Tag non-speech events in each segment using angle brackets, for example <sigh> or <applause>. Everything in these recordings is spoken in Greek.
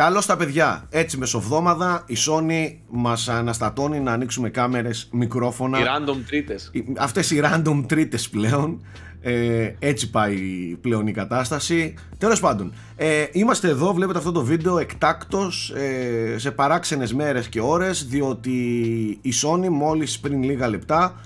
Καλώς τα παιδιά, έτσι μεσοβδόμαδα η Sony μας αναστατώνει να ανοίξουμε κάμερες, μικρόφωνα. Οι random τρίτες. Αυτές οι random τρίτες πλέον. Ε, έτσι πάει πλέον η κατάσταση. Τέλος πάντων, ε, είμαστε εδώ, βλέπετε αυτό το βίντεο εκτάκτος ε, σε παράξενες μέρες και ώρες διότι η Sony μόλις πριν λίγα λεπτά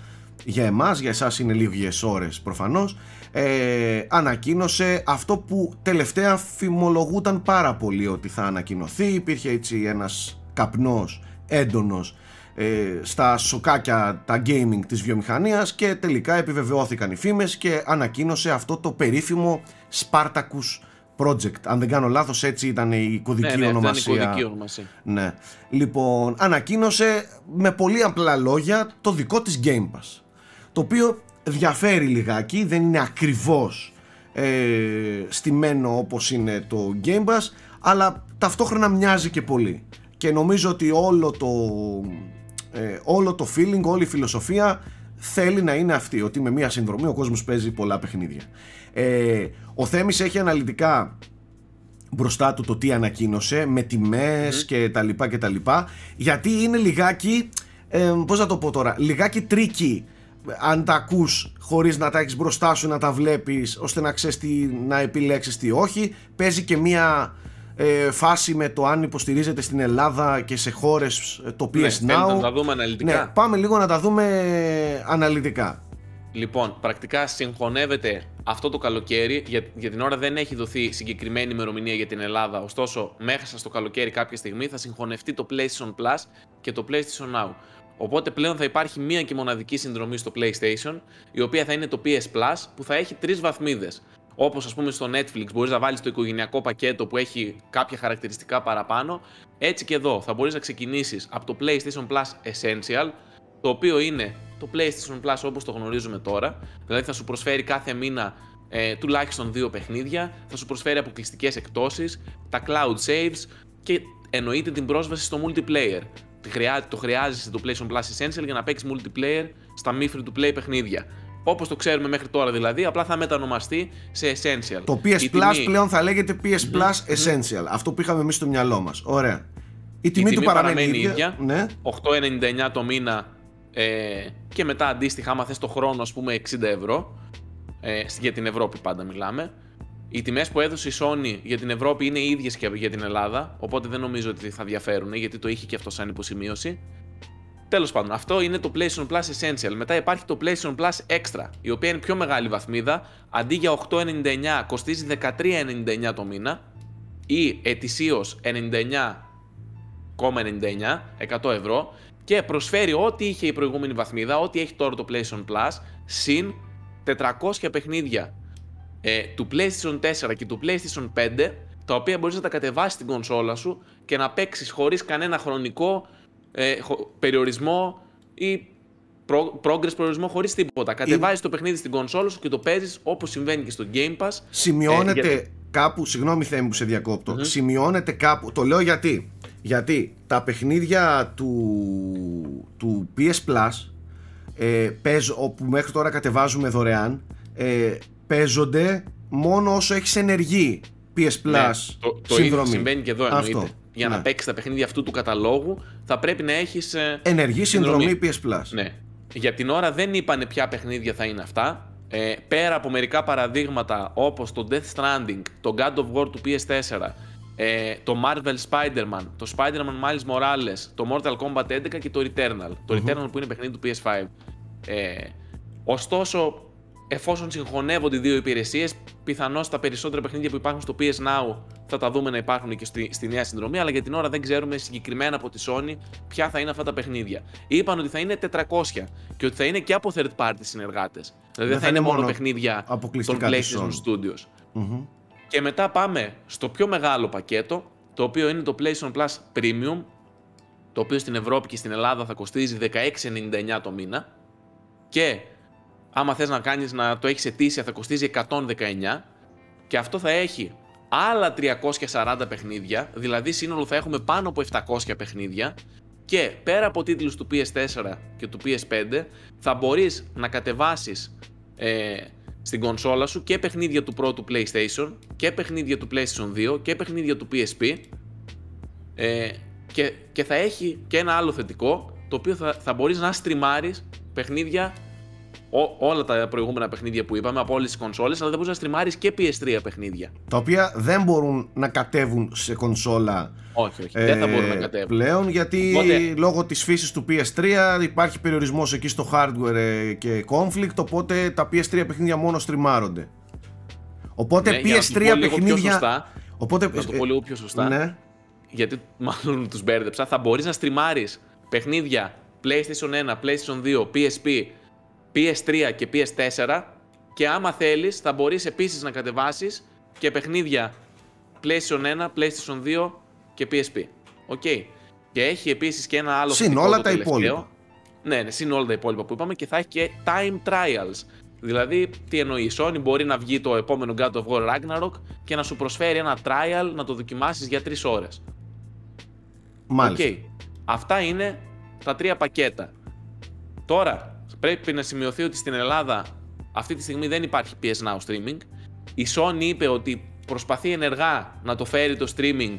για εμάς, για εσάς είναι λίγες ώρες προφανώς ε, ανακοίνωσε αυτό που τελευταία φημολογούταν πάρα πολύ ότι θα ανακοινωθεί υπήρχε έτσι ένας καπνός έντονος ε, στα σοκάκια τα gaming της βιομηχανίας και τελικά επιβεβαιώθηκαν οι φήμες και ανακοίνωσε αυτό το περίφημο Spartacus Project. Αν δεν κάνω λάθος έτσι ήταν η κωδική ναι, ναι, ονομασία. Ήταν η κωδική ονομασία. Ναι. Λοιπόν, ανακοίνωσε με πολύ απλά λόγια το δικό της Game Pass. Το οποίο διαφέρει λιγάκι, δεν είναι ακριβώς ε, στημένο όπως είναι το Game Pass, αλλά ταυτόχρονα μοιάζει και πολύ. Και νομίζω ότι όλο το, ε, όλο το feeling, όλη η φιλοσοφία θέλει να είναι αυτή, ότι με μία συνδρομή ο κόσμος παίζει πολλά παιχνίδια. Ε, ο Θέμης έχει αναλυτικά μπροστά του το τι ανακοίνωσε με τιμές και τα λοιπά και τα λοιπά γιατί είναι λιγάκι ε, πώς να το πω τώρα λιγάκι tricky αν τα ακούς χωρίς να τα έχεις μπροστά σου να τα βλέπεις ώστε να ξέρεις τι να επιλέξεις τι όχι παίζει και μία ε, φάση με το αν υποστηρίζεται στην Ελλάδα και σε χώρες ε, το PS ναι, Now. Να τα δούμε αναλυτικά; Ναι, πάμε λίγο να τα δούμε αναλυτικά. Λοιπόν, πρακτικά συγχωνεύεται αυτό το καλοκαίρι. Για, για την ώρα δεν έχει δοθεί συγκεκριμένη ημερομηνία για την Ελλάδα. Ωστόσο, μέχρι στο καλοκαίρι κάποια στιγμή θα συγχωνευτεί το PlayStation Plus και το PlayStation Now. Οπότε πλέον θα υπάρχει μία και μοναδική συνδρομή στο PlayStation, η οποία θα είναι το PS Plus, που θα έχει τρεις βαθμίδες. Όπως ας πούμε στο Netflix μπορείς να βάλεις το οικογενειακό πακέτο που έχει κάποια χαρακτηριστικά παραπάνω. Έτσι και εδώ θα μπορείς να ξεκινήσεις από το PlayStation Plus Essential, το οποίο είναι το PlayStation Plus όπως το γνωρίζουμε τώρα. Δηλαδή θα σου προσφέρει κάθε μήνα ε, τουλάχιστον δύο παιχνίδια, θα σου προσφέρει αποκλειστικές εκτόσει, τα cloud saves και εννοείται την πρόσβαση στο multiplayer. Το χρειάζεσαι το PlayStation Plus Essential για να παίξεις multiplayer στα μη free to play παιχνίδια. Όπως το ξέρουμε μέχρι τώρα δηλαδή, απλά θα μετανομαστεί σε Essential. Το PS Plus πλέον θα λέγεται PS Plus Essential. Αυτό που είχαμε εμείς στο μυαλό μας. Ωραία. Η τιμή, η του παραμένει, παραμένει ίδια. ίδια. Ναι. 8,99 το μήνα ε, και μετά αντίστοιχα, άμα θες το χρόνο, ας πούμε 60 ευρώ. Ε, για την Ευρώπη πάντα μιλάμε. Οι τιμές που έδωσε η Sony για την Ευρώπη είναι οι ίδιες και για την Ελλάδα. Οπότε δεν νομίζω ότι θα διαφέρουν γιατί το είχε και αυτό σαν υποσημείωση. Τέλος πάντων, αυτό είναι το PlayStation Plus Essential. Μετά υπάρχει το PlayStation Plus Extra, η οποία είναι πιο μεγάλη βαθμίδα. Αντί για 8,99 κοστίζει 13,99 το μήνα ή ετησίως 99,99 100 ευρώ και προσφέρει ό,τι είχε η προηγούμενη βαθμίδα, ό,τι έχει τώρα το PlayStation Plus, συν 400 παιχνίδια ε, του PlayStation 4 και του PlayStation 5, τα οποία μπορείς να τα κατεβάσεις στην κονσόλα σου και να παίξεις χωρίς κανένα χρονικό ε, περιορισμό ή progress περιορισμό χωρίς τίποτα. Κατεβάζεις το παιχνίδι στην κονσόλα σου και το παίζεις όπως συμβαίνει και στο Game Pass. Σημειώνεται ε, κάπου, συγγνώμη Θέμη που σε διακόπτω, σημειώνεται κάπου, το λέω γιατί. Γιατί τα παιχνίδια του, του PS Plus ε, όπου μέχρι τώρα κατεβάζουμε δωρεάν ε, παίζονται μόνο όσο έχεις ενεργή PS Plus ναι, το, το ίδιο συμβαίνει και εδώ εννοείται για ναι. να παίξεις τα παιχνίδια αυτού του καταλόγου, θα πρέπει να έχεις. Ε, Ενεργή συνδρομή PS Plus. Ναι. Για την ώρα δεν είπανε ποια παιχνίδια θα είναι αυτά. Ε, πέρα από μερικά παραδείγματα όπως το Death Stranding, το God of War του PS4, ε, το Marvel Spider-Man, το Spider-Man Miles Morales, το Mortal Kombat 11 και το Returnal. Το Returnal που είναι παιχνίδι του PS5. Ε, ωστόσο, εφόσον συγχωνεύονται οι δύο υπηρεσίες, πιθανώς τα περισσότερα παιχνίδια που υπάρχουν στο PS Now θα τα δούμε να υπάρχουν και στη, στη νέα συνδρομή, αλλά για την ώρα δεν ξέρουμε συγκεκριμένα από τη Sony ποια θα είναι αυτά τα παιχνίδια. Είπαν ότι θα είναι 400 και ότι θα είναι και από third party συνεργάτες. Δηλαδή δεν θα, είναι μόνο παιχνίδια των PlayStation Studios. Και μετά πάμε στο πιο μεγάλο πακέτο, το οποίο είναι το PlayStation Plus Premium, το οποίο στην Ευρώπη και στην Ελλάδα θα κοστίζει 16,99 το μήνα και άμα θες να κάνεις να το έχεις ετήσια θα κοστίζει 119 και αυτό θα έχει άλλα 340 παιχνίδια, δηλαδή σύνολο θα έχουμε πάνω από 700 παιχνίδια. Και πέρα από τίτλους του PS4 και του PS5 θα μπορείς να κατεβάσεις ε, στην κονσόλα σου και παιχνίδια του πρώτου PlayStation και παιχνίδια του PlayStation 2 και παιχνίδια του PSP Ε, και, και θα έχει και ένα άλλο θετικό, το οποίο θα, θα μπορείς να στριμάρεις παιχνίδια Ό, όλα τα προηγούμενα παιχνίδια που είπαμε από όλες τις κονσόλες, αλλά δεν μπορείς να στριμάρεις και PS3 παιχνίδια. Τα οποία δεν μπορούν να κατέβουν σε κονσόλα. Όχι, όχι. δεν θα μπορούν να ε, κατέβουν. Πλέον γιατί Οπότε... λόγω της φύσης του PS3 υπάρχει περιορισμός εκεί στο hardware ε, και conflict. Οπότε τα PS3 παιχνίδια μόνο στριμάρονται. Οπότε ναι, PS3 για να παιχνίδια. Πιο σωστά, οπότε... Να το πω λίγο πιο σωστά. Ναι. Γιατί μάλλον τους μπέρδεψα. Θα μπορείς να στριμάρεις παιχνίδια PlayStation 1, PlayStation 2, PSP PS3 και PS4 και άμα θέλεις θα μπορείς επίσης να κατεβάσεις και παιχνίδια PlayStation 1, PlayStation 2 και PSP. OK. Okay. Και έχει επίσης και ένα άλλο Συν όλα τα υπόλοιπα. Ναι, ναι, συν όλα τα υπόλοιπα που είπαμε και θα έχει και time trials. Δηλαδή, τι εννοείς, η Sony μπορεί να βγει το επόμενο God of War Ragnarok και να σου προσφέρει ένα trial να το δοκιμάσεις για 3 ώρες. Μάλιστα. Okay. Αυτά είναι τα τρία πακέτα. Τώρα, Πρέπει να σημειωθεί ότι στην Ελλάδα αυτή τη στιγμή δεν υπάρχει PS Now streaming. Η Sony είπε ότι προσπαθεί ενεργά να το φέρει το streaming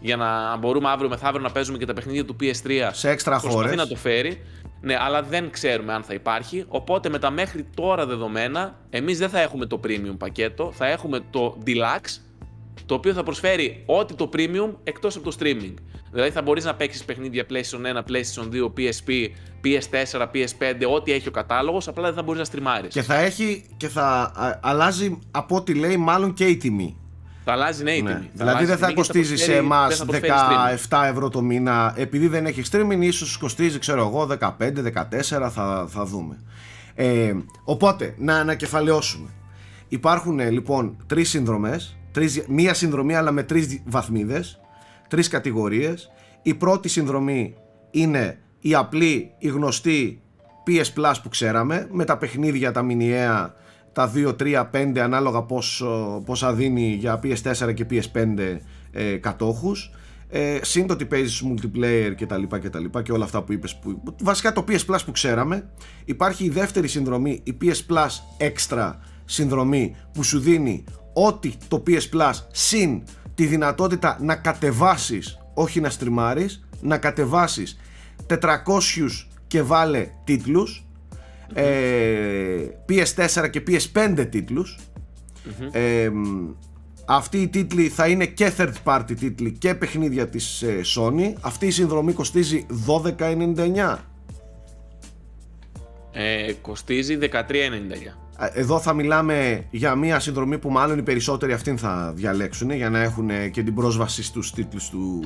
για να μπορούμε αύριο μεθαύριο να παίζουμε και τα παιχνίδια του PS3 σε έξτρα χώρες. Προσπαθεί να το φέρει. Ναι, αλλά δεν ξέρουμε αν θα υπάρχει. Οπότε με τα μέχρι τώρα δεδομένα, εμείς δεν θα έχουμε το premium πακέτο, θα έχουμε το deluxe, το οποίο θα προσφέρει ό,τι το premium εκτός από το streaming. Δηλαδή θα μπορείς να παίξεις παιχνίδια PlayStation 1, PlayStation 2, PSP, PS4, PS5, ό,τι έχει ο κατάλογος, απλά δεν θα μπορείς να στριμάρεις. Και θα έχει και θα αλλάζει από ό,τι λέει μάλλον και η τιμή. Θα αλλάζει ναι η ναι. τιμή. δηλαδή δεν θα κοστίζει σε εμάς 17 ευρώ το μήνα επειδή δεν έχει streaming, ίσως κοστίζει ξέρω εγώ 15, 14, θα, θα δούμε. Ε, οπότε να ανακεφαλαιώσουμε. Υπάρχουν λοιπόν τρεις συνδρομέ, μία συνδρομή αλλά με τρεις βαθμίδες τρεις κατηγορίες. Η πρώτη συνδρομή είναι η απλή, η γνωστή PS Plus που ξέραμε με τα παιχνίδια, τα μηνιαία, τα 2, 3, 5 ανάλογα πόσο, πόσα δίνει για PS4 και PS5 ε, κατόχους ε, συν το ότι παίζεις multiplayer και τα λοιπά και τα λοιπά και όλα αυτά που είπες που, βασικά το PS Plus που ξέραμε υπάρχει η δεύτερη συνδρομή η PS Plus Extra συνδρομή που σου δίνει ό,τι το PS Plus συν τη δυνατότητα να κατεβάσεις, όχι να στριμάρεις, να κατεβάσεις 400 και βάλε τίτλους, ε, PS4 και PS5 τιτλους ε, αυτοί οι τίτλοι θα είναι και third party τίτλοι και παιχνίδια της ε, Sony. Αυτή η συνδρομή κοστίζει 12,99. Ε, κοστίζει 13,99. Εδώ θα μιλάμε για μια συνδρομή που μάλλον οι περισσότεροι αυτήν θα διαλέξουν για να έχουν και την πρόσβαση στους τίτλους του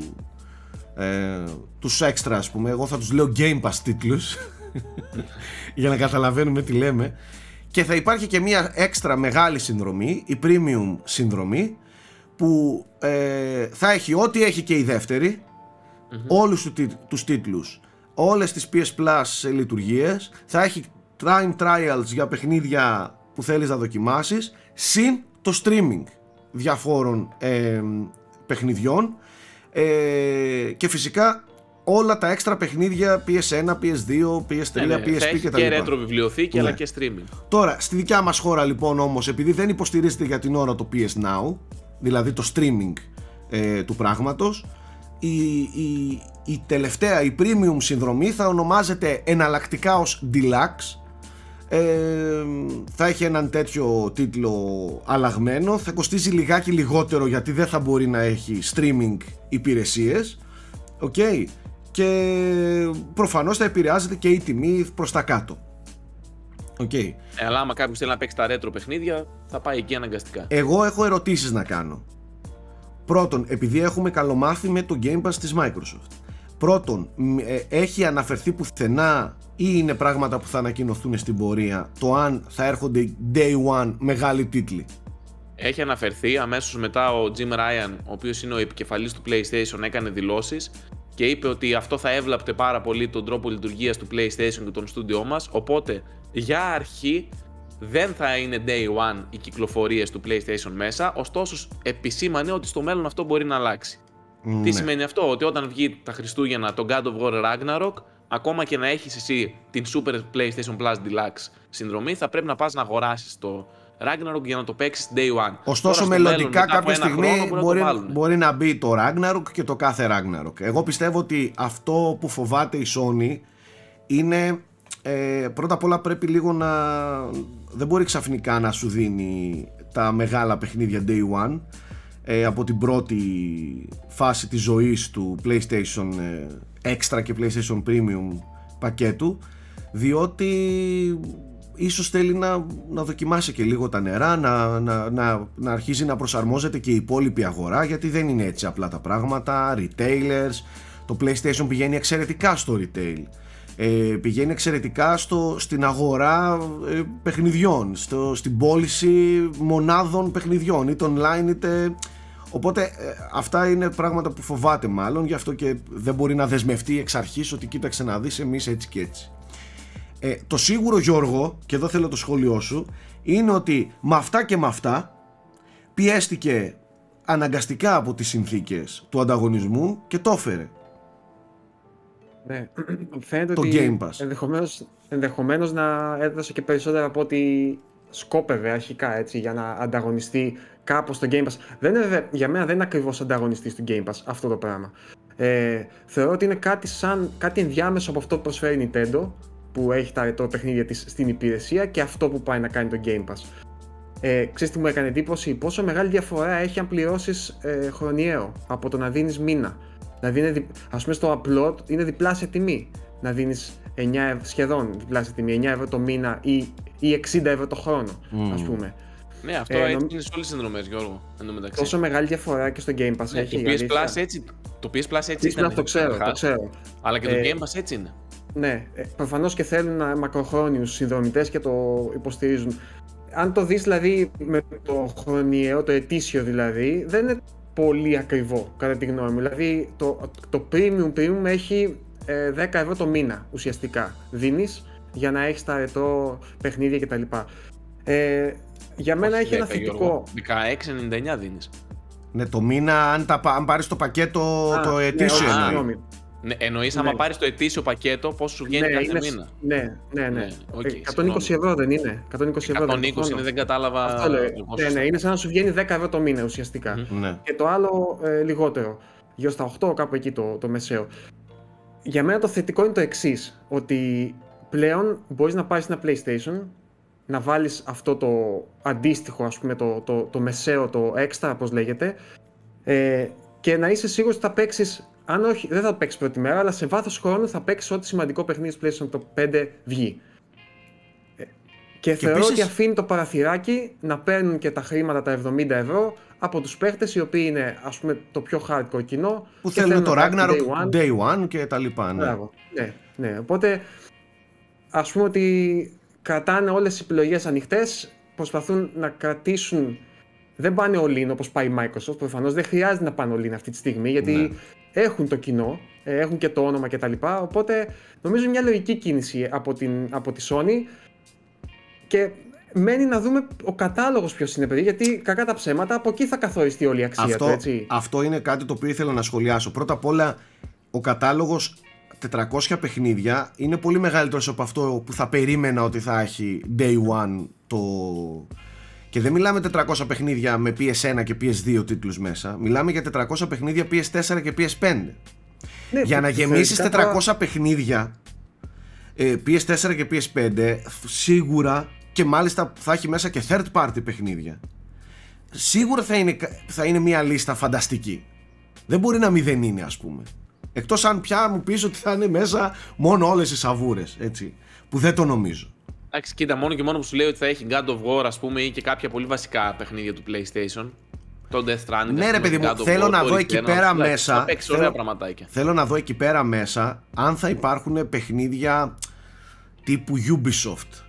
ε, τους extra ας πούμε. Εγώ θα τους λέω Game Pass τίτλους <laughs> για να καταλαβαίνουμε τι λέμε. Και θα υπάρχει και μια έξτρα μεγάλη συνδρομή η premium συνδρομή που ε, θα έχει ό,τι έχει και η δεύτερη mm-hmm. όλους τους τίτλους όλες τις PS Plus λειτουργίες. Θα έχει time trials για παιχνίδια που θέλεις να δοκιμάσεις συν το streaming διαφόρων ε, παιχνιδιών ε, και φυσικά όλα τα έξτρα παιχνίδια PS1, PS2, PS3, ναι, PSP κτλ. Και ρέτρο βιβλιοθήκη αλλά ναι. και streaming. Τώρα, στη δικιά μας χώρα λοιπόν όμως, επειδή δεν υποστηρίζεται για την ώρα το PS Now, δηλαδή το streaming ε, του πράγματος, η, η, η τελευταία, η premium συνδρομή θα ονομάζεται εναλλακτικά ως Deluxe ε, θα έχει έναν τέτοιο τίτλο αλλαγμένο. Θα κοστίζει λιγάκι λιγότερο γιατί δεν θα μπορεί να έχει streaming υπηρεσίες. Okay. και προφανώς θα επηρεάζεται και η τιμή προς τα κάτω. Okay. ε, αλλά άμα κάποιος θέλει να παίξει τα retro παιχνίδια θα πάει εκεί αναγκαστικά. Εγώ έχω ερωτήσεις να κάνω. Πρώτον επειδή έχουμε καλομάθει με το Game Pass της Microsoft. Πρώτον, ε, έχει αναφερθεί πουθενά ή είναι πράγματα που θα ανακοινωθούν στην πορεία το αν θα έρχονται day one μεγάλοι τίτλοι; Έχει αναφερθεί αμέσως μετά ο Jim Ryan, ο οποίος είναι ο επικεφαλής του PlayStation, έκανε δηλώσεις και είπε ότι αυτό θα έβλαπτε πάρα πολύ τον τρόπο λειτουργίας του PlayStation και των στούντιό μας, οπότε για αρχή δεν θα είναι day one οι κυκλοφορίες του PlayStation μέσα, ωστόσο επισήμανε ότι στο μέλλον αυτό μπορεί να αλλάξει. Τι ναι. σημαίνει αυτό, ότι όταν βγει τα Χριστούγεννα το God of War Ragnarok, ακόμα και να έχεις εσύ την Super PlayStation Plus Deluxe συνδρομή, θα πρέπει να πας να αγοράσεις το Ragnarok για να το παίξεις day one. Ωστόσο, μελλοντικά κάποια στιγμή μπορεί, μπορεί να μπει το Ragnarok και το κάθε Ragnarok. Εγώ πιστεύω ότι αυτό που φοβάται η Sony είναι ε, πρώτα απ' όλα πρέπει λίγο να δεν μπορεί ξαφνικά να σου δίνει τα μεγάλα παιχνίδια day one ε, από την πρώτη φάση της ζωής του PlayStation ε, Extra και PlayStation Premium πακέτου διότι ίσως θέλει να, να δοκιμάσει και λίγο τα νερά να, να, να, να αρχίζει να προσαρμόζεται και η υπόλοιπη αγορά γιατί δεν είναι έτσι απλά τα πράγματα. Retailers το PlayStation πηγαίνει εξαιρετικά στο retail. Ε, πηγαίνει εξαιρετικά στο, στην αγορά ε, παιχνιδιών στο, στην πώληση μονάδων παιχνιδιών είτε online είτε οπότε ε, αυτά είναι πράγματα που φοβάται μάλλον γι' αυτό και δεν μπορεί να δεσμευτεί εξ αρχής ότι κοίταξε να δεις εμείς έτσι και έτσι ε, το σίγουρο Γιώργο και εδώ θέλω το σχόλιο σου είναι ότι με αυτά και με αυτά πιέστηκε αναγκαστικά από τις συνθήκες του ανταγωνισμού και το έφερε ναι. Φαίνεται το ότι Game Pass. Ενδεχομένως, ενδεχομένως να έδωσε και περισσότερα από ό,τι σκόπευε αρχικά έτσι, για να ανταγωνιστεί κάπως το Game Pass. Δεν είναι, για μένα δεν είναι ακριβώς ανταγωνιστή του Game Pass αυτό το πράγμα. Ε, θεωρώ ότι είναι κάτι, σαν, κάτι ενδιάμεσο από αυτό που προσφέρει η Nintendo που έχει τα το παιχνίδια της στην υπηρεσία και αυτό που πάει να κάνει το Game Pass. Ε, ξέρεις τι μου έκανε εντύπωση, πόσο μεγάλη διαφορά έχει αν πληρώσεις ε, χρονιαίο από το να δίνεις μήνα. Δηλαδή, είναι, ας πούμε στο upload είναι διπλάσια τιμή. Να δίνεις 9, σχεδόν διπλάσια τιμή, 9 ευρώ το μήνα ή, ή 60 ευρώ το χρόνο, mm. ας πούμε. Ναι, αυτό ε, έτσι είναι σε όλες τις συνδρομές, Γιώργο. Τόσο μεγάλη διαφορά και στο Game Pass ναι, έχει. Το PS Plus έτσι, το PS Plus έτσι είναι. Το ξέρω, το ξέρω. Αλλά και το ε, Game Pass έτσι είναι. Ναι, ε, προφανώς και θέλουν μακροχρόνιους συνδρομητές και το υποστηρίζουν. Αν το δεις δηλαδή με το χρονιαίο, το ετήσιο δηλαδή, δεν είναι πολύ ακριβό κατά τη γνώμη μου. Δηλαδή το, το premium premium έχει 10 ε, ευρώ το μήνα ουσιαστικά δίνεις για να έχεις τα ρετό παιχνίδια κτλ. Ε, για μένα έχει 10, ένα θετικό. 16,99 δίνεις. Ναι, το μήνα, αν, τα, αν πάρεις το πακέτο Α, το ναι, ετήσιο ναι, ναι, εννοείς ναι. άμα πάρεις το ετήσιο πακέτο, πόσο σου βγαίνει ναι, κάθε είναι, μήνα; Ναι, ναι, ναι. Okay, 120 ευρώ δεν είναι. 120 ευρώ 120 είναι, δεν κατάλαβα. Αυτό λέω. Ναι, ναι, είναι σαν να σου βγαίνει 10 ευρώ το μήνα ουσιαστικά. Mm. Ναι. Και το άλλο ε, λιγότερο. Γύρω στα 8, κάπου εκεί το, το μεσαίο. Για μένα το θετικό είναι το εξής. Ότι πλέον μπορείς να πάρεις ένα PlayStation, να βάλεις αυτό το αντίστοιχο, ας πούμε, το, το, το μεσαίο, το extra, όπω λέγεται, ε, και να είσαι σίγουρος ότι θα παίξεις αν όχι, δεν θα παίξεις πρώτη μέρα, αλλά σε βάθος χρόνου θα παίξεις ό,τι σημαντικό παιχνίδι PlayStation το 5 βγει. Ε, και, και θεωρώ επίσης... ότι αφήνει το παραθυράκι να παίρνουν και τα χρήματα τα 70 ευρώ από τους παίχτες οι οποίοι είναι ας πούμε το πιο hardcore κοινό. Που θέλουν το Ragnarok day one. day one και τα λοιπά. Ναι. ναι, ναι. Οπότε ας πούμε ότι κρατάνε όλες τις επιλογές ανοιχτές, προσπαθούν να κρατήσουν δεν πάνε all in όπως πάει η Microsoft, προφανώς δεν χρειάζεται να πάνε all in αυτή τη στιγμή γιατί ναι έχουν το κοινό, ε, έχουν και το όνομα κτλ. Οπότε νομίζω μια λογική κίνηση από, την, από τη Sony και μένει να δούμε ο κατάλογος ποιος είναι παιδί γιατί κακά τα ψέματα από εκεί θα καθοριστεί όλη η αξία αυτό, του έτσι. Αυτό είναι κάτι το οποίο ήθελα να σχολιάσω. Πρώτα απ' όλα ο κατάλογος 400 παιχνίδια είναι πολύ μεγαλύτερος από αυτό που θα περίμενα ότι θα έχει day one το, και δεν μιλάμε 400 παιχνίδια με PS1 και PS2 τίτλους μέσα. Μιλάμε για 400 παιχνίδια PS4 και PS5. Ναι, για να γεμίσεις 400 παιχνίδια ε, PS4 και PS5 σίγουρα και μάλιστα θα έχει μέσα και third party παιχνίδια. Σίγουρα θα είναι, θα είναι μια λίστα φανταστική. Δεν μπορεί να μην δεν είναι ας πούμε. Εκτός αν πια μου πεις ότι θα είναι μέσα μόνο όλες οι σαβούρες, έτσι. Που δεν το νομίζω. Εντάξει, κοίτα, μόνο και μόνο που σου λέει ότι θα έχει God of War, ας πούμε, ή και κάποια πολύ βασικά παιχνίδια του PlayStation. Το Death Stranding. Ναι, ρε παιδί μου, θέλω να δω εκεί πέρα μέσα. Θα ωραία πραγματάκια. Θέλω να δω εκεί πέρα μέσα αν θα υπάρχουν παιχνίδια τύπου Ubisoft.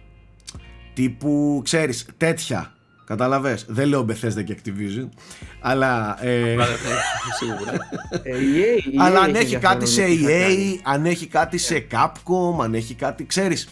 Τύπου, ξέρεις, τέτοια. Καταλαβες, δεν λέω Bethesda και Activision Αλλά ε... Αλλά αν έχει κάτι σε EA Αν έχει κάτι σε Capcom Αν έχει κάτι, ξέρεις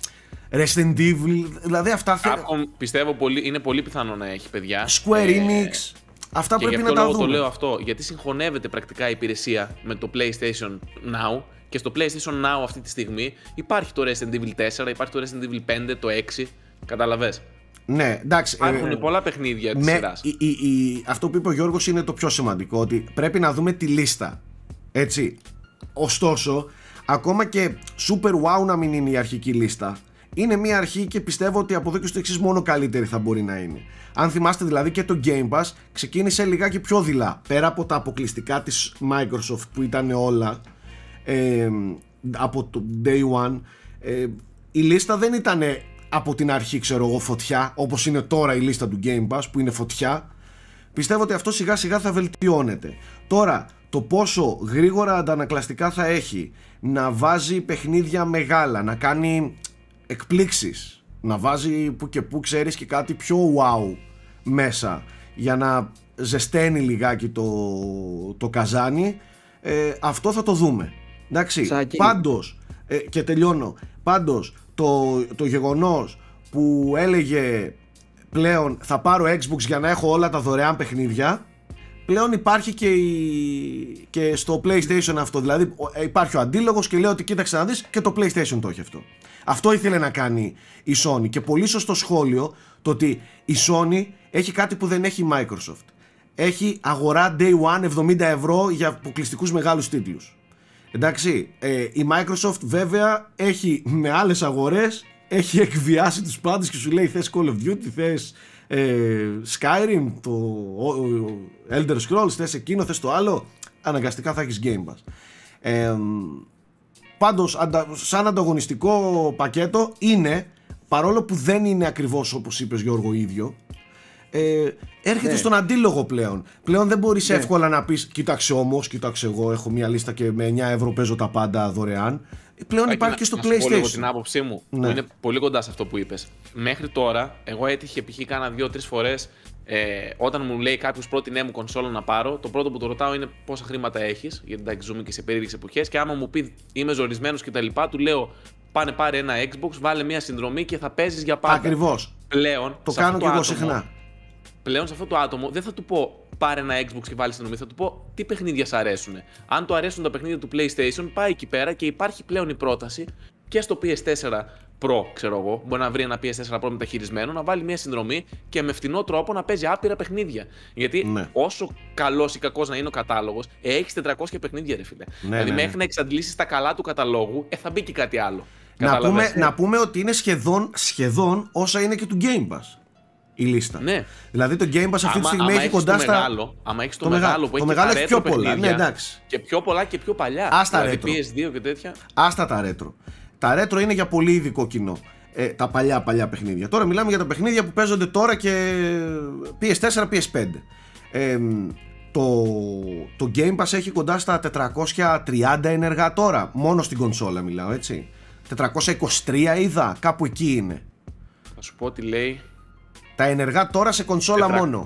Resident Evil, δηλαδή αυτά Capcom πιστεύω πολύ, είναι πολύ πιθανό να έχει παιδιά. Square ε, Enix. Αυτά και πρέπει να τα δούμε. το λέω αυτό, γιατί συγχωνεύεται πρακτικά η υπηρεσία με το PlayStation Now και στο PlayStation Now αυτή τη στιγμή υπάρχει το Resident Evil 4, υπάρχει το Resident Evil 5, το 6, καταλαβες. Ναι, εντάξει. Υπάρχουν ε, πολλά παιχνίδια της σειράς. Αυτό που είπε ο Γιώργος είναι το πιο σημαντικό. Ότι πρέπει να δούμε τη λίστα. Έτσι. Ωστόσο, ακόμα και super wow να μην είναι η αρχική λίστα, είναι μια αρχή και πιστεύω ότι από εδώ και στο εξής μόνο καλύτερη θα μπορεί να είναι. Αν θυμάστε δηλαδή και το Game Pass ξεκίνησε λιγάκι πιο δειλά. Πέρα από τα αποκλειστικά της Microsoft που ήταν όλα ε, από το Day One ε, η λίστα δεν ήταν από την αρχή ξέρω εγώ φωτιά όπως είναι τώρα η λίστα του Game Pass που είναι φωτιά πιστεύω ότι αυτό σιγά σιγά θα βελτιώνεται. Τώρα το πόσο γρήγορα αντανακλαστικά θα έχει να βάζει παιχνίδια μεγάλα να κάνει εκπλήξεις να βάζει που και που ξέρεις και κάτι πιο wow μέσα για να ζεσταίνει λιγάκι το, το καζάνι ε, αυτό θα το δούμε. Εντάξει πάντως ε, και τελειώνω. Πάντως το, το γεγονός που έλεγε πλέον θα πάρω Xbox για να έχω όλα τα δωρεάν παιχνίδια πλέον υπάρχει και, η, και στο PlayStation αυτό. Δηλαδή υπάρχει ο αντίλογος και λέει ότι κοίταξε να δεις και το PlayStation το έχει αυτό. Αυτό ήθελε να κάνει η Sony. Και πολύ σωστό σχόλιο το ότι η Sony έχει κάτι που δεν έχει η Microsoft. Έχει αγορά day one 70 ευρώ για αποκλειστικούς μεγάλους τίτλους Εντάξει, ε, η Microsoft βέβαια έχει με άλλες αγορές έχει εκβιάσει τους πάντες και σου λέει θες Call of Duty, θες ε, Skyrim, το Elder Scrolls, θες εκείνο, θες το άλλο αναγκαστικά θα έχεις Game Pass. Ε, πάντως σαν ανταγωνιστικό πακέτο είναι παρόλο που δεν είναι ακριβώς όπως είπες Γιώργο ίδιο ε, έρχεται ναι. στον αντίλογο πλέον. Πλέον δεν μπορείς ναι. εύκολα να πεις: Κοίταξε όμως, κοίταξε εγώ, έχω μια λίστα και με 9 ευρώ παίζω τα πάντα δωρεάν. Πλέον υπάρχει και στο να PlayStation. Να την άποψή μου, ναι. που είναι πολύ κοντά σε αυτό που είπες. Μέχρι τώρα, εγώ έτυχε π.χ. κάνα δύο-τρει φορές ε, όταν μου λέει κάποιος πρώτη νέα μου κονσόλα να πάρω, το πρώτο που το ρωτάω είναι πόσα χρήματα έχεις, γιατί εντάξει ζούμε και σε περίεργες εποχές. Και άμα μου πει είμαι ζορισμένος κτλ., του λέω πάνε πάρε ένα Xbox, βάλε μια συνδρομή και θα παίζεις για πάντα. Ακριβώς. Πλέον. Το κάνω και εγώ συχνά πλέον σε αυτό το άτομο δεν θα του πω πάρε ένα Xbox και βάλεις συνδρομή. Θα του πω τι παιχνίδια σ' αρέσουν. Αν του αρέσουν τα παιχνίδια του PlayStation, πάει εκεί πέρα και υπάρχει πλέον η πρόταση και στο PS4 Pro, ξέρω εγώ, μπορεί να βρει ένα PS4 Pro μεταχειρισμένο, να βάλει μια συνδρομή και με φτηνό τρόπο να παίζει άπειρα παιχνίδια. Γιατί ναι. όσο καλός ή κακός να είναι ο κατάλογος, ε, έχει 400 παιχνίδια, ρε φίλε. Ναι, δηλαδή, ναι, μέχρι ναι. να εξαντλήσεις τα καλά του καταλόγου, ε, θα μπει και κάτι άλλο. Να πούμε, να πούμε ότι είναι σχεδόν, σχεδόν όσα είναι και του Game Pass η λίστα. Ναι. Δηλαδή το Game Pass αυτή τη στιγμή έχει κοντά στα. Μεγάλο, άμα έχεις το, το μεγάλο που το έχει, μεγάλο έχει πιο πολλά. Ναι, εντάξει. Και πιο πολλά και πιο παλιά. Άστα δηλαδή retro. PS2 και τέτοια. Άστα τα retro. Τα retro είναι για πολύ ειδικό κοινό. Ε, τα παλιά παλιά παιχνίδια. Τώρα μιλάμε για τα παιχνίδια που παίζονται τώρα και PS4, PS5. Ε, το, το Game Pass έχει κοντά στα 430 ενεργά τώρα. Μόνο στην κονσόλα μιλάω, έτσι. 423 είδα, κάπου εκεί είναι. Θα σου πω τι λέει τα ενεργά τώρα σε κονσόλα μόνο.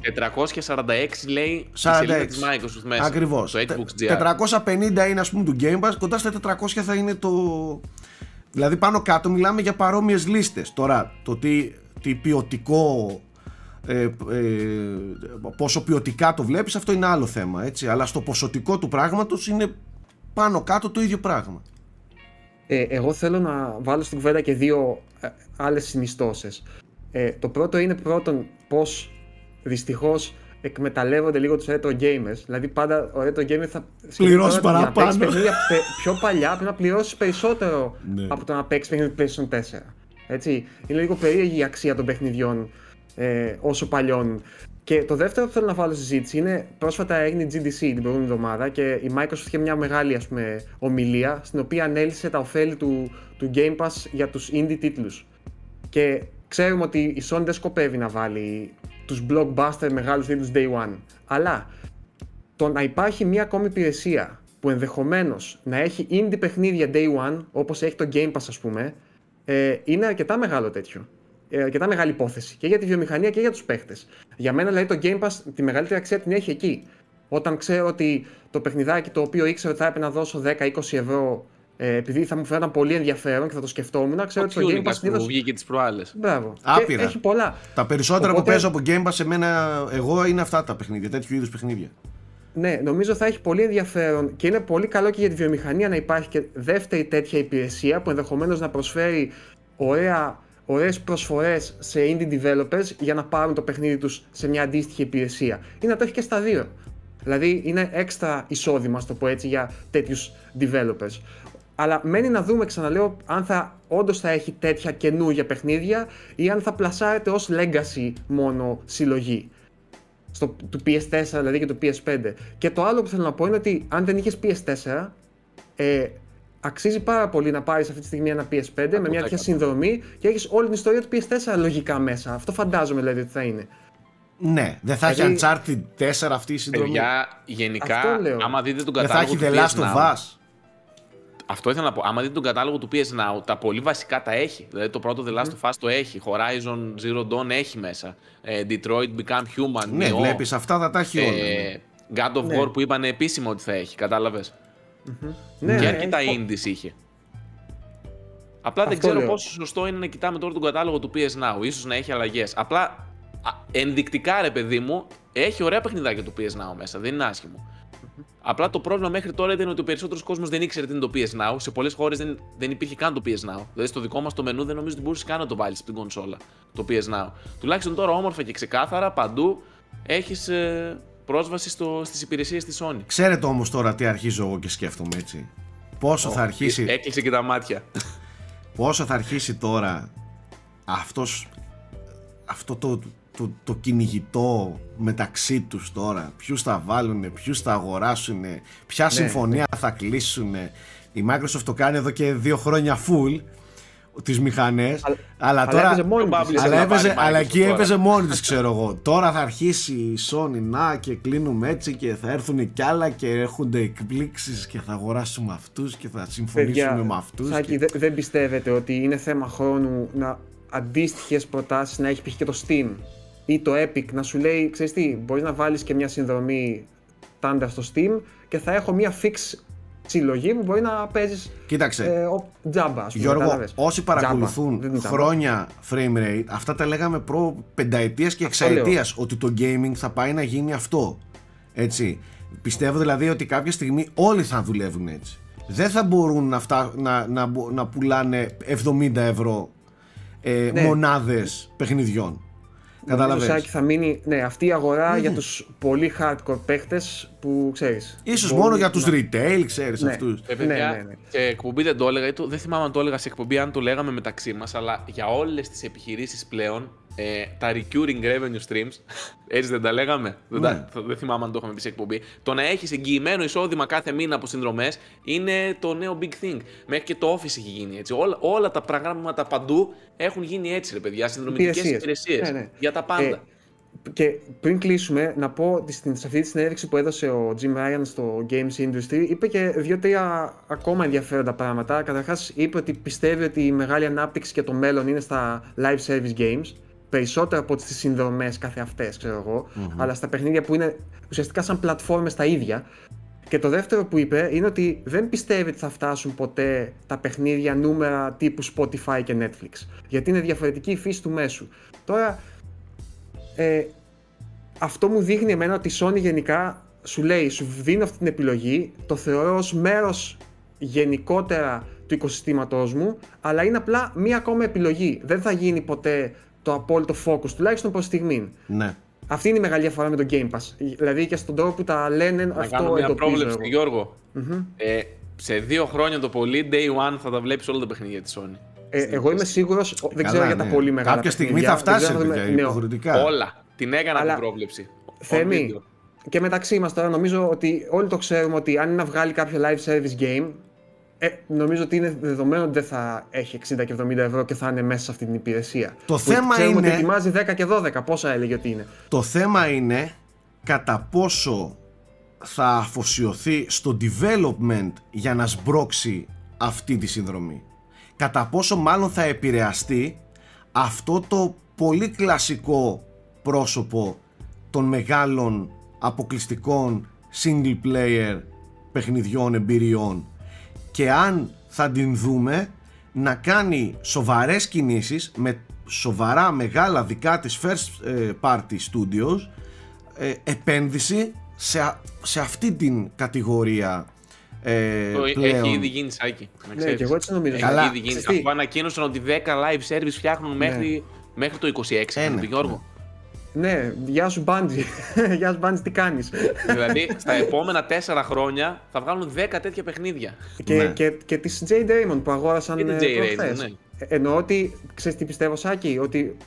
446 λέει 46. η της Microsoft μέσα. Ακριβώς. Το Xbox G. 450 είναι ας πούμε του Game Pass, κοντά στα 400 θα είναι το... Δηλαδή πάνω κάτω μιλάμε για παρόμοιες λίστες. Τώρα το τι, τι ποιοτικό ε, ε, πόσο ποιοτικά το βλέπεις αυτό είναι άλλο θέμα έτσι αλλά στο ποσοτικό του πράγματος είναι πάνω κάτω το ίδιο πράγμα ε, εγώ θέλω να βάλω στην κουβέντα και δύο ε, άλλες συνιστώσεις ε, το πρώτο είναι πρώτον πως δυστυχώς εκμεταλλεύονται λίγο τους retro gamers. Δηλαδή πάντα ο retro gamer θα πληρώσει παραπάνω. Να παιχνίδια πιο παλιά πρέπει να πληρώσει περισσότερο ναι. από το να παίξει παιχνίδι PlayStation 4. Έτσι, είναι λίγο περίεργη η αξία των παιχνιδιών ε, όσο παλιών. Και το δεύτερο που θέλω να βάλω στη συζήτηση είναι πρόσφατα έγινε η GDC την προηγούμενη εβδομάδα και η Microsoft είχε μια μεγάλη ας πούμε, ομιλία στην οποία ανέλησε τα ωφέλη του, του Game Pass για τους indie τίτλους. Και Ξέρουμε ότι η Sony δεν σκοπεύει να βάλει τους blockbuster μεγάλους τίτλους day one. Αλλά το να υπάρχει μια ακόμη υπηρεσία που ενδεχομένως να έχει indie παιχνίδια day one, όπως έχει το Game Pass ας πούμε, ε, είναι αρκετά μεγάλο τέτοιο. Ε, αρκετά μεγάλη υπόθεση και για τη βιομηχανία και για τους παίχτες. Για μένα δηλαδή το Game Pass τη μεγαλύτερη αξία την έχει εκεί. Όταν ξέρω ότι το παιχνιδάκι το οποίο ήξερα ότι θα έπρεπε να δώσω 10-20 ευρώ ε, επειδή θα μου φαίνονταν πολύ ενδιαφέρον και θα το σκεφτόμουν, ξέρω ότι το Game Pass συνήθως... που βγήκε τις προάλλες. Μπράβο. Άπειρα. έχει πολλά. Τα περισσότερα Οπότε... που παίζω από Game Pass σε μένα, εγώ είναι αυτά τα παιχνίδια, τέτοιου είδους παιχνίδια. Ναι, νομίζω θα έχει πολύ ενδιαφέρον και είναι πολύ καλό και για τη βιομηχανία να υπάρχει και δεύτερη τέτοια υπηρεσία που ενδεχομένως να προσφέρει ωραία ωραίες προσφορές σε indie developers για να πάρουν το παιχνίδι τους σε μια αντίστοιχη υπηρεσία. Ή να το έχει και στα δύο. Δηλαδή είναι έξτρα εισόδημα, το πω έτσι, για τέτοιους developers. Αλλά μένει να δούμε, ξαναλέω, αν θα όντως θα έχει τέτοια καινούργια παιχνίδια ή αν θα πλασάρεται ως legacy μόνο συλλογή. Στο, του PS4 δηλαδή και του PS5. Και το άλλο που θέλω να πω είναι ότι αν δεν είχες PS4, ες, αξίζει πάρα πολύ να πάρεις αυτή τη στιγμή ένα PS5 με μια τέτοια συνδρομή και έχεις όλη την ιστορία του PS4 λογικά μέσα. Αυτό φαντάζομαι δηλαδή ότι θα είναι. Ναι, δεν θα έχει Uncharted 4 αυτή η συνδρομή. Παιδιά, γενικά, άμα δείτε τον κατάλογο. Δεν θα έχει The Last of Us. Αυτό ήθελα να πω. Άμα δείτε τον κατάλογο του PS Now, τα πολύ βασικά τα έχει. Δηλαδή το πρώτο The Last of Us το έχει. Horizon Zero Dawn έχει μέσα. Ε, Detroit Become Human. Ναι, βλέπεις αυτά θα τα έχει όλα. Ε, ναι. God of ναι. War που είπαν επίσημο ότι θα έχει. Κατάλαβες; Mm-hmm. Ναι, και αρκετά ναι, indies είχε. Απλά δεν ξέρω πόσο σωστό είναι να κοιτάμε τώρα τον κατάλογο του PS Now. Ίσως να έχει αλλαγές. Απλά ενδεικτικά ρε παιδί μου, έχει ωραία παιχνιδάκια το PS Now μέσα. Δεν είναι άσχημο. Απλά το πρόβλημα μέχρι τώρα ήταν ότι ο περισσότερος κόσμος δεν ήξερε τι είναι το PS Now. Σε πολλές χώρες δεν, δεν υπήρχε καν το PS Now. Δηλαδή στο δικό μας το μενού δεν νομίζω ότι μπορούσες καν να το βάλεις στην κονσόλα το PS Now. Τουλάχιστον τώρα όμορφα και ξεκάθαρα παντού έχεις ε, πρόσβαση στις υπηρεσίες της Sony. Ξέρετε όμως τώρα τι αρχίζω εγώ και σκέφτομαι έτσι. Πόσο θα αρχίσει. Έκλεισε και τα μάτια. Πόσο θα αρχίσει τώρα αυτός, αυτό το, το, το κυνηγητό μεταξύ τους τώρα ποιους θα βάλουν, ποιους θα αγοράσουν ποια ναι, συμφωνία ναι. θα κλείσουν η Microsoft το κάνει εδώ και δύο χρόνια full τις μηχανές. Αλλά, τώρα. Αλλά, έπαιζε αλλά, έπαιζε, αλλά εκεί έπαιζε μόνη της, ξέρω εγώ. Τώρα θα αρχίσει η Sony να και κλείνουμε έτσι και θα έρθουν κι άλλα και έρχονται εκπλήξεις και θα αγοράσουμε αυτούς και θα συμφωνήσουμε με αυτούς. Σάκη, και... δεν πιστεύετε ότι είναι θέμα χρόνου να αντίστοιχες προτάσεις να έχει πει και το Steam; Ή το Epic να σου λέει, ξέρεις τι, μπορείς να βάλεις και μια συνδρομή τάντα στο Steam και θα έχω μια fix συλλογή που μπορεί να παίζεις Κοίταξε, ε, ο, τζάμπα. Ας πούμε, Γιώργο, όσοι παρακολουθούν χρόνια frame rate, αυτά τα λέγαμε προ πενταετίας και εξαετίας, ότι το gaming θα πάει να γίνει αυτό. Έτσι. Πιστεύω δηλαδή ότι κάποια στιγμή όλοι θα δουλεύουν έτσι. Δεν θα μπορούν να, φτά, να, να, να πουλάνε 70 ευρώ ε, ναι. μονάδες παιχνιδιών. Κατάλαβε. θα μείνει ναι, αυτή η αγορά ναι. για τους πολύ hardcore παίχτες που ξέρεις. σω μόνο για τους retail, ξέρεις ναι. αυτούς. Ε, ναι, ναι, ναι. Και εκπομπή δεν το έλεγα, δεν θυμάμαι αν το έλεγα σε εκπομπή, αν το λέγαμε μεταξύ μας, αλλά για όλες τις επιχειρήσεις πλέον ε, τα recurring revenue streams, έτσι δεν τα λέγαμε, δεν, τα, ναι. δεν θυμάμαι αν το είχαμε πει σε εκπομπή, το να έχεις εγγυημένο εισόδημα κάθε μήνα από συνδρομές είναι το νέο big thing. Μέχρι και το office έχει γίνει έτσι. Όλα, όλα τα πράγματα παντού έχουν γίνει έτσι, ρε παιδιά, συνδρομητικές υπηρεσίες ναι, ναι. για τα πάντα. Ε, και πριν κλείσουμε, να πω ότι σε αυτή τη συνέντευξη που έδωσε ο Jim Ryan στο Games Industry, είπε και δύο-τρία ακόμα ενδιαφέροντα πράγματα. Καταρχάς, είπε ότι πιστεύει ότι η μεγάλη ανάπτυξη και το μέλλον είναι στα live service games περισσότερο από τις συνδρομές κάθε αυτές, ξέρω εγώ, αλλά στα παιχνίδια που είναι ουσιαστικά σαν πλατφόρμες τα ίδια. Και το δεύτερο που είπε είναι ότι δεν πιστεύει ότι θα φτάσουν ποτέ τα παιχνίδια νούμερα τύπου Spotify και Netflix. Γιατί είναι διαφορετική η φύση του μέσου. Τώρα, ε, αυτό μου δείχνει εμένα ότι η Sony γενικά σου λέει, σου δίνω αυτή την επιλογή, το θεωρώ ως μέρος γενικότερα του οικοσυστήματός μου, αλλά είναι απλά μία ακόμα επιλογή. Δεν θα γίνει ποτέ το απόλυτο focus, τουλάχιστον προς στιγμή. Ναι. Αυτή είναι η μεγάλη διαφορά με το Game Pass. Δηλαδή και στον τρόπο που τα λένε να αυτό κάνω μια πρόβλεψη, Γιώργο. Mm-hmm. Ε, σε δύο χρόνια το πολύ, day one θα τα βλέπεις όλα τα παιχνίδια της Sony. Ε, εγώ είμαι σίγουρος, δεν ξέρω ναι. για τα πολύ μεγάλα Κάποια στιγμή θα φτάσει ναι, υποχρεωτικά. Όλα. Την έκανα Αλλά, την πρόβλεψη. Θέμη, και μεταξύ μας τώρα νομίζω ότι όλοι το ξέρουμε ότι αν είναι να βγάλει κάποιο live service game, ε, νομίζω ότι είναι δεδομένο ότι δεν θα έχει 60 και 70 ευρώ και θα είναι μέσα σε αυτή την υπηρεσία. Το θέμα είναι. ότι ετοιμάζει 10 και 12. Πόσα έλεγε ότι είναι. Το θέμα είναι κατά πόσο θα αφοσιωθεί στο development για να σμπρώξει αυτή τη συνδρομή. Κατά πόσο μάλλον θα επηρεαστεί αυτό το πολύ κλασικό πρόσωπο των μεγάλων αποκλειστικών single player παιχνιδιών εμπειριών και αν θα την δούμε να κάνει σοβαρές κινήσεις με σοβαρά μεγάλα δικά της first ε, party studios ε, επένδυση σε, σε αυτή την κατηγορία Ε, το πλέον... Έχει ήδη γίνει σάκι. Ναι, και εγώ έτσι νομίζω. Έχει Καλά. ήδη γίνει. Αφού ανακοίνωσαν ότι 10 live service φτιάχνουν ναι. μέχρι, μέχρι το 26. Ε, ναι. Γιώργο. Ναι, γεια σου Μπάντζι. <laughs> γεια σου Μπάντζι, τι κάνεις; δηλαδή, <laughs> στα επόμενα 4 χρόνια θα βγάλουν 10 τέτοια παιχνίδια. Και, ναι. και, και τη J. Damon που αγόρασαν. Και τη J. Damon, ναι. Εννοώ ότι, ξέρεις τι πιστεύω, Σάκη, ότι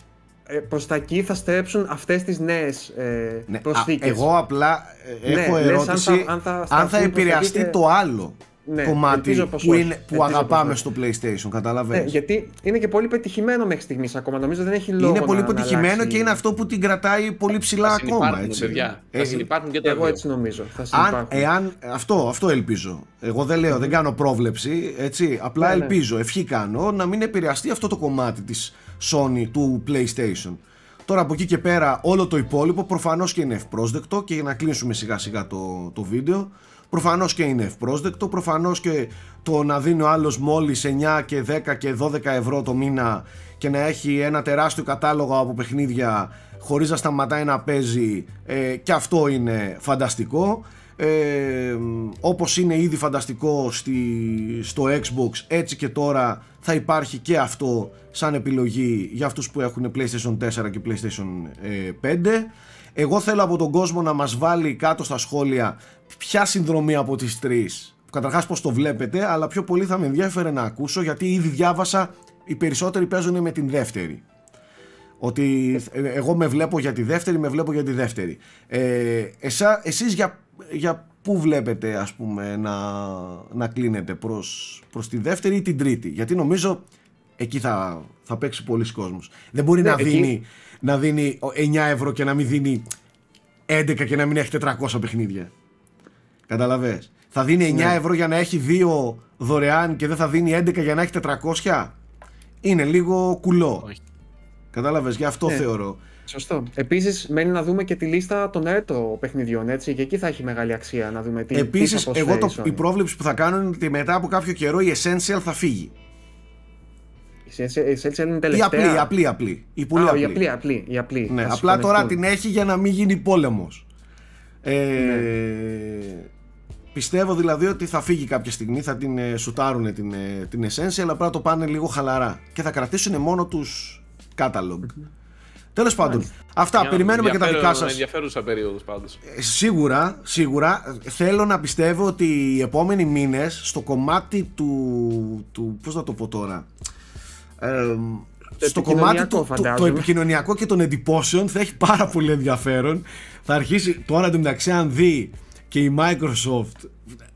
ε, προς τα εκεί θα στρέψουν αυτές τις νέες ε, ναι, προσθήκες. εγώ απλά ε, έχω ναι, ερώτηση αν θα, αν θα, αν θα επηρεαστεί το άλλο ναι, κομμάτι που, είναι, που αγαπάμε στο PlayStation. Καταλαβαίνεις. Ναι, γιατί είναι και πολύ πετυχημένο μέχρι στιγμής ακόμα. Νομίζω δεν έχει λόγο. Είναι πολύ να, πετυχημένο να και είναι αυτό που την κρατάει πολύ ψηλά ακόμα. Έτσι. Παιδιά. Θα συνεπάρχουν και τα Εγώ έτσι νομίζω. Θα αν, εάν, αυτό, αυτό ελπίζω. Εγώ δεν λέω, δεν κάνω πρόβλεψη. Έτσι, απλά ναι, ναι. ελπίζω, ευχή κάνω να μην επηρεαστεί αυτό το κομμάτι της Sony του PlayStation. Τώρα από εκεί και πέρα όλο το υπόλοιπο προφανώς και είναι ευπρόσδεκτο και για να κλείσουμε σιγά σιγά το, το βίντεο προφανώς και είναι ευπρόσδεκτο, προφανώς και το να δίνει ο άλλος μόλις 9 και 10 και 12 ευρώ το μήνα και να έχει ένα τεράστιο κατάλογο από παιχνίδια χωρίς να σταματάει να παίζει ε, και αυτό είναι φανταστικό. Ε, όπως είναι ήδη φανταστικό στη, στο Xbox έτσι και τώρα θα υπάρχει και αυτό σαν επιλογή για αυτούς που έχουν PlayStation 4 και PlayStation 5 ε, εγώ θέλω από τον κόσμο να μας βάλει κάτω στα σχόλια ποια συνδρομή από τις τρεις. Καταρχάς πως το βλέπετε αλλά πιο πολύ θα με ενδιαφέρε να ακούσω γιατί ήδη διάβασα οι περισσότεροι παίζουν με την δεύτερη. Ότι ε, εγώ με βλέπω για τη δεύτερη με βλέπω για τη δεύτερη. Ε, εσά, εσείς για, για πού βλέπετε ας πούμε να, να κλείνετε προς, προς τη δεύτερη ή την τρίτη; Γιατί νομίζω εκεί θα, θα παίξει πολλοί κόσμος. Δεν μπορεί ναι, να, δίνει, να δίνει 9 ευρώ και να μην δίνει 11 και να μην έχει 400 παιχνίδια καταλαβες θα δίνει 9 ναι. ευρώ για να έχει δύο δωρεάν και δεν θα δίνει 11 για να έχει 400 είναι λίγο κουλό Όχι. κατάλαβες γι' αυτό ναι. θεωρώ Σωστό. Επίσης, μένει να δούμε και τη λίστα των έτο παιχνιδιών. Έτσι, και εκεί θα έχει μεγάλη αξία να δούμε τι Επίσης, εγώ το, η πρόβλεψη που θα κάνω είναι ότι μετά από κάποιο καιρό η Essential θα φύγει. Η Essential είναι τελευταία; Η απλή, η απλή, απλή. Η πολύ απλή. Η απλή, απλή, η απλή. Ναι, απλά τώρα την έχει για να μην γίνει πόλεμος. Ε, ναι. Πιστεύω δηλαδή ότι θα φύγει κάποια στιγμή, θα την ε, σουτάρουν την, ε, την Essential, απλά το πάνε λίγο χαλαρά και θα κρατήσουν μόνο τους catalog. Τέλος πάντων, αυτά. περιμένουμε και τα δικά σας. ενδιαφέρουσα περίοδος πάντως. Ε, σίγουρα, σίγουρα. Θέλω να πιστεύω ότι οι επόμενοι μήνες στο κομμάτι του. του Πώς να το πω τώρα. Ε, στο κομμάτι του, το, το επικοινωνιακό και των εντυπώσεων θα έχει πάρα πολύ ενδιαφέρον. Θα αρχίσει τώρα εντωμεταξύ αν δει και η Microsoft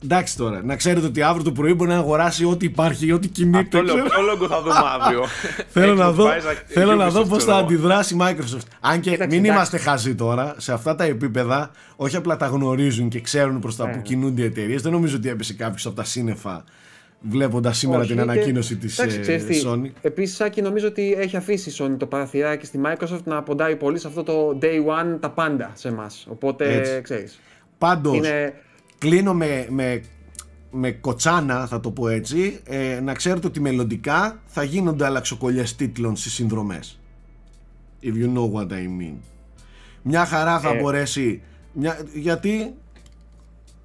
Εντάξει τώρα, να ξέρετε ότι αύριο το πρωί μπορεί να αγοράσει ό,τι υπάρχει, ό,τι κινείται. Αυτό ποιο λόγο θα δούμε αύριο. <laughs> θέλω να δω, θέλω να δω πώς θα αντιδράσει η Microsoft. Αν και μην είμαστε χαζοί τώρα, σε αυτά τα επίπεδα, όχι απλά τα γνωρίζουν και ξέρουν προς τα που ναι. κινούνται οι εταιρείες. Δεν νομίζω ότι έπεσε κάποιος από τα σύννεφα βλέποντας σήμερα την ανακοίνωση της ε, Sony. Επίσης, Σάκη, νομίζω ότι έχει αφήσει η Sony το παραθυράκι στη Microsoft να ποντάει πολύ σε αυτό το day one τα πάντα σε εμάς. Οπότε ξέρεις. Πάντως, κλείνω με, με, με κοτσάνα θα το πω έτσι ε, να ξέρετε ότι μελλοντικά θα γίνονται αλλαξοκολλιές τίτλων στις συνδρομές. If you know what I mean. Μια χαρά θα ε. μπορέσει μια, γιατί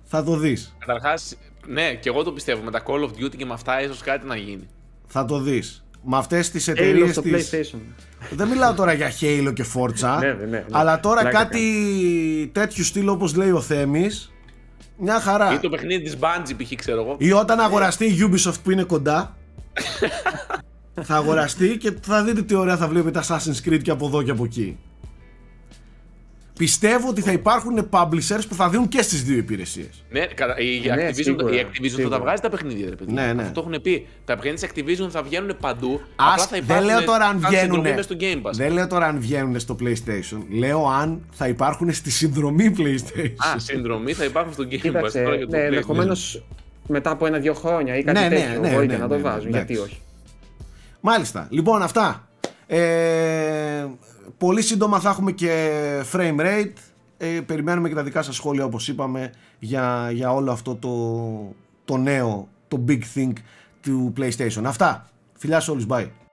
θα το δεις. Καταρχάς, ναι και εγώ το πιστεύω με τα Call of Duty και με αυτά ίσως κάτι να γίνει. Θα το δεις. Με αυτές τις εταιρείες Halo της... PlayStation. Δεν μιλάω τώρα για Halo και Forza ναι, ναι, ναι, αλλά τώρα κάτι τέτοιου στυλ όπως λέει ο Θέμης μια χαρά. Ή το παιχνίδι της Bungie π.χ. ξέρω εγώ. Ή όταν αγοραστεί η Ubisoft που είναι κοντά. <laughs> θα αγοραστεί και θα δείτε τι ωραία θα βλέπετε Assassin's Creed και από εδώ και από εκεί. Πιστεύω ότι θα υπάρχουν publishers που θα δίνουν και στις δύο υπηρεσίες. Ναι, η ναι, Activision, σίγουρα, η Activision σίγουρα. θα βγάζει τα παιχνίδια, ρε παιδί. Ναι, ναι. Αυτό το έχουν πει. Τα παιχνίδια της Activision θα βγαίνουν παντού. Ας, θα δεν λέω τώρα αν βγαίνουν. Στο Game Pass. Δεν λέω τώρα αν βγαίνουν στο PlayStation. Λέω αν θα υπάρχουν στη συνδρομή PlayStation. Α, συνδρομή θα υπάρχουν στο Game Pass. ναι, ενδεχομένως μετά από ένα-δύο χρόνια ή κάτι ναι, ναι τέτοιο. Ναι, ναι, να το βάζουν. Γιατί όχι. Μάλιστα. Λοιπόν, αυτά. Ε, πολύ σύντομα θα έχουμε και frame rate. Ε, περιμένουμε και τα δικά σας σχόλια όπως είπαμε για, για όλο αυτό το, το νέο, το big thing του PlayStation. Αυτά. Φιλιά σε όλους. Bye.